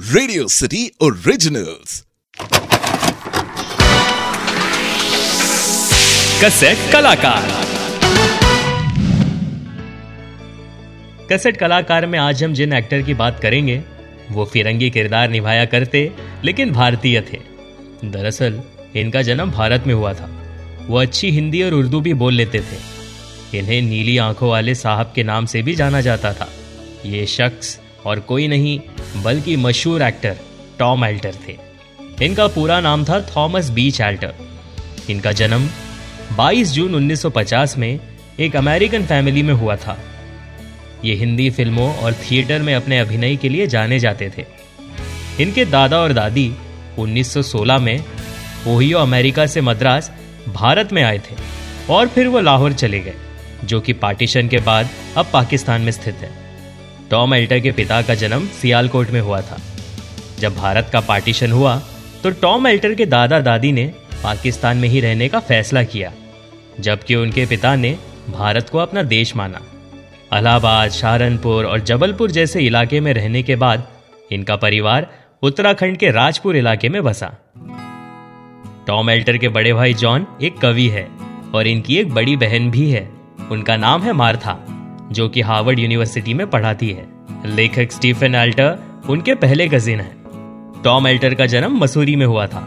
Radio city originals cassette कलाकार cassette कलाकार में आज हम जिन एक्टर की बात करेंगे, वो फिरंगी किरदार निभाया करते, लेकिन भारतीय थे। दरअसल, इनका जन्म भारत में हुआ था। वो अच्छी हिंदी और उर्दू भी बोल लेते थे। इन्हें नीली आँखों वाले साहब के नाम से भी जाना जाता था। ये शख्स और कोई नहीं, बल्कि मशहूर एक्टर टॉम एल्टर थे। इनका पूरा नाम था थॉमस बीच एल्टर इनका जन्म 22 जून 1950 में एक अमेरिकन फैमिली में हुआ था। ये हिंदी फ़िल्मों और थिएटर में अपने अभिनय के लिए जाने जाते थे। इनके दादा और दादी 1916 में ओहियो, अमेरिका से मद्रास, भारत में आए थे और फिर वो लाहौर चले गए, जो कि पार्टीशन के बाद अब पाकिस्तान में स्थित है। टॉम एल्टर के पिता का जन्म सियालकोट में हुआ था। जब भारत का पार्टीशन हुआ तो टॉम एल्टर के दादा दादी ने पाकिस्तान में ही रहने का फैसला किया, जबकि उनके पिता ने भारत को अपना देश माना। अलाहाबाद, सहारनपुर और जबलपुर जैसे इलाके में रहने के बाद इनका परिवार उत्तराखंड के राजपुर इलाके में बसा। टॉम एल्टर के बड़े भाई जॉन एक कवि है और इनकी एक बड़ी बहन भी है। उनका नाम है मार्था। जो कि हार्वर्ड यूनिवर्सिटी में पढ़ाती है। लेखक स्टीफन एल्टर उनके पहले कजिन हैं। टॉम एल्टर का जन्म मसूरी में हुआ था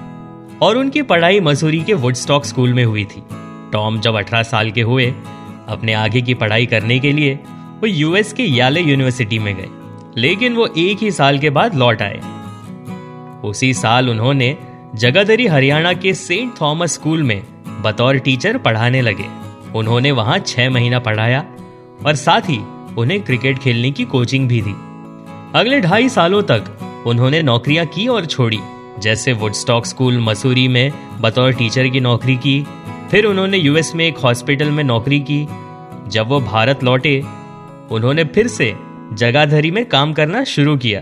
और उनकी पढ़ाई मसूरी के वुडस्टॉक स्कूल में हुई थी। टॉम जब 18 साल के हुए, अपने आगे की पढ़ाई करने के लिए वो यूएस के याले यूनिवर्सिटी में गए, लेकिन वो एक ही साल के बाद लौट आए। उसी साल उन्होंने जगाधरी हरियाणा के सेंट थॉमस स्कूल में बतौर टीचर पढ़ाने लगे। उन्होंने वहाँ छह महीना पढ़ाया और साथ ही उन्हें क्रिकेट खेलने की कोचिंग भी दी। अगले ढाई सालों तक उन्होंने नौकरियाँ की और छोड़ी, जैसे वुडस्टॉक स्कूल मसूरी में बतौर टीचर की नौकरी की, फिर उन्होंने यूएस में एक हॉस्पिटल में नौकरी की। जब वो भारत लौटे, उन्होंने फिर से जगाधरी में काम करना शुरू किया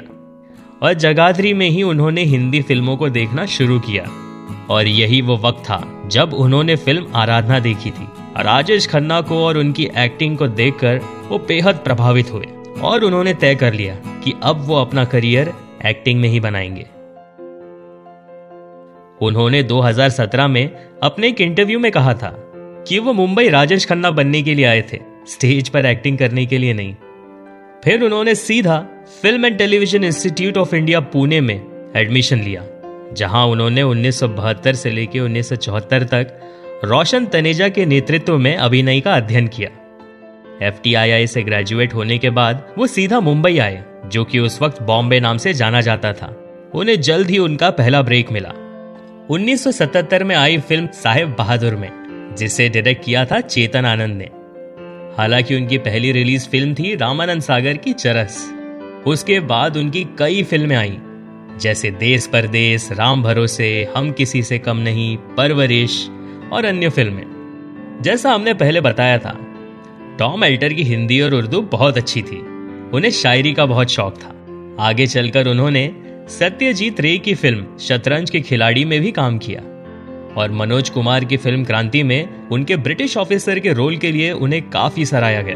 और जगाधरी में ही उन्होंने हिंदी फ़िल्मों को देखना शुरू किया। और यही वो वक्त था जब उन्होंने फ़िल्म आराधना देखी थी। राजेश खन्ना को और उनकी एक्टिंग को देखकर वो बेहद प्रभावित हुए और उन्होंने तय कर लिया कि अब वो अपना करियर एक्टिंग में ही बनाएँगे। उन्होंने 2017 में अपने एक इंटरव्यू में कहा था कि वो मुंबई राजेश खन्ना बनने के लिए आए थे स्टेज पर एक्टिंग करने के लिए नहीं। फिर उन्होंने सीधा film and television institute of India Pune में एडमिशन लिया। जहाँ उन्होंने 1972 से लेकर 1974 तक रोशन तनेजा के नेतृत्व में अभिनय का अध्ययन किया। एफटीआईआई से ग्रेजुएट होने के बाद वो सीधा मुंबई आए, जो कि उस वक्त बॉम्बे नाम से जाना जाता था। उन्हें जल्द ही उनका पहला ब्रेक मिला। 1977 में आई फ़िल्म साहेब बहादुर में, जिसे डायरेक्ट किया था चेतन आनंद ने। हालाँकि उनकी पहली रिलीज़ फ़िल्म थी रामानंद सागर की चरस। उसके बाद उनकी कई फ़िल्में आई। जैसे देश परदेश राम भरोसे, हम किसी से कम नहीं, परवरिश और अन्य फ़िल्में। जैसा हमने पहले बताया था, टॉम एल्टर की हिंदी और उर्दू बहुत अच्छी थी। उन्हें शायरी का बहुत शौक था। आगे चलकर उन्होंने सत्यजीत रे की फ़िल्म शतरंज के खिलाड़ी में भी काम किया और मनोज कुमार की फ़िल्म क्रांति में उनके ब्रिटिश ऑफिसर के रोल के लिए उन्हें काफ़ी सराहा गया।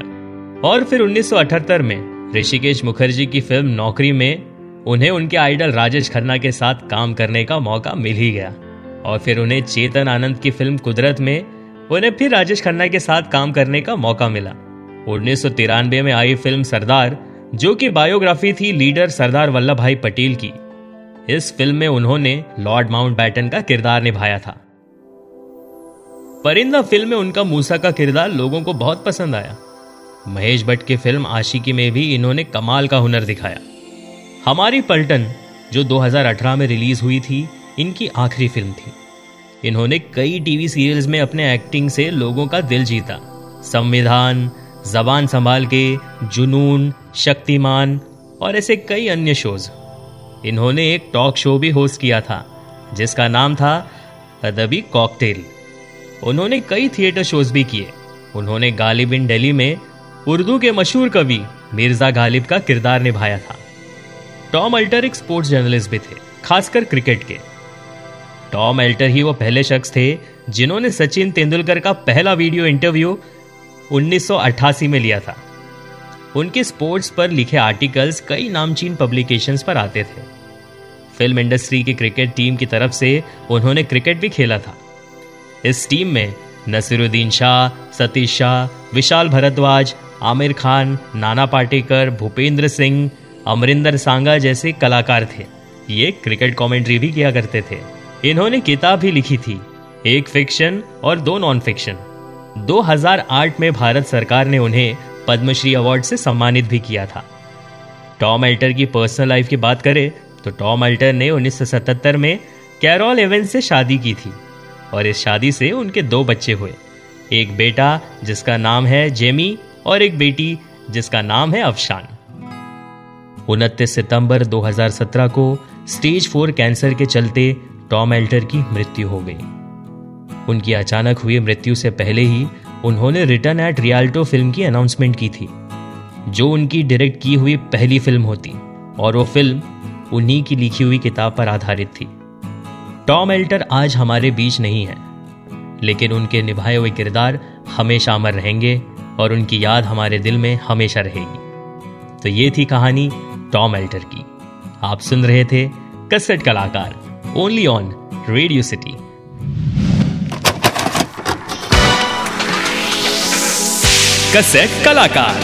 और फिर 1978 में ऋषिकेश मुखर्जी की फ़िल्म नौकरी में उन्हें उनके आइडल राजेश खन्ना के साथ काम करने का मौका मिल ही गया। और फिर उन्हें चेतन आनंद की फ़िल्म कुदरत में उन्हें फिर राजेश खन्ना के साथ काम करने का मौका मिला। उन्नीस सौ तिरानवे में आई फ़िल्म सरदार, जो कि बायोग्राफी थी लीडर सरदार वल्लभ भाई पटेल की। इस फ़िल्म में उन्होंने लॉर्ड माउंट बैटन का किरदार निभाया था। परिंदा फ़िल्म में उनका मूसा का किरदार लोगों को बहुत पसंद आया। महेश भट्ट की फ़िल्म आशिकी में भी इन्होंने कमाल का हुनर दिखाया। हमारी पलटन, जो 2018 में रिलीज़ हुई थी, इनकी आखिरी फ़िल्म थी। इन्होंने कई टीवी सीरियल्स में अपने एक्टिंग से लोगों का दिल जीता। संविधान, जबान संभाल के, जुनून, शक्तिमान, और ऐसे कई अन्य शोज़। इन्होंने एक टॉक शो भी होस्ट किया था, जिसका नाम था अदबी कॉकटेल। उन्होंने कई थिएटर शोज़ भी किए। उन्होंने गालिब इन दिल्ली में उर्दू के मशहूर कवि मिर्ज़ा गालिब का किरदार निभाया था। टॉम अल्टर एक स्पोर्ट्स जर्नलिस्ट भी थे, खासकर क्रिकेट के। टॉम एल्टर ही वो पहले शख्स थे जिन्होंने सचिन तेंदुलकर का पहला वीडियो इंटरव्यू 1988 में लिया था। उनके स्पोर्ट्स पर लिखे आर्टिकल्स कई नामचीन पब्लिकेशंस पर आते थे। फ़िल्म इंडस्ट्री की क्रिकेट टीम की तरफ़ से उन्होंने क्रिकेट भी खेला था। इस टीम में नसीरुद्दीन शाह, सतीश शाह, विशाल भरद्वाज, आमिर खान, नाना पाटेकर, भूपेंद्र सिंह अमरिंदर सांगा जैसे कलाकार थे। ये क्रिकेट कमेंट्री भी किया करते थे। इन्होंने किताब भी लिखी थी। एक फिक्शन और दो नॉन फिक्शन 2008 में भारत सरकार ने उन्हें पद्मश्री अवार्ड से सम्मानित भी किया था। टॉम अल्टर की पर्सनल लाइफ की बात करें तो टॉम अल्टर ने 1977 में कैरोल एवेंस से शादी की थी और इस शादी से उनके दो बच्चे हुए। एक बेटा जिसका नाम है जेमी और एक बेटी जिसका नाम है अफशान। उनतीस सितंबर 2017 को स्टेज फोर कैंसर के चलते टॉम एल्टर की मृत्यु हो गई। उनकी अचानक हुई मृत्यु से पहले ही उन्होंने रिटर्न एट रियाल्टो फ़िल्म की अनाउंसमेंट की थी, जो उनकी डायरेक्ट की हुई पहली फ़िल्म होती, और वो फ़िल्म उन्हीं की लिखी हुई किताब पर आधारित थी। टॉम एल्टर आज हमारे बीच नहीं है, लेकिन उनके निभाए हुए किरदार हमेशा अमर रहेंगे और उनकी याद हमारे दिल में हमेशा रहेगी। तो ये थी कहानी टॉम एल्टर की। आप सुन रहे थे कसेट कलाकार ओनली ऑन रेडियो सिटी कसेट कलाकार।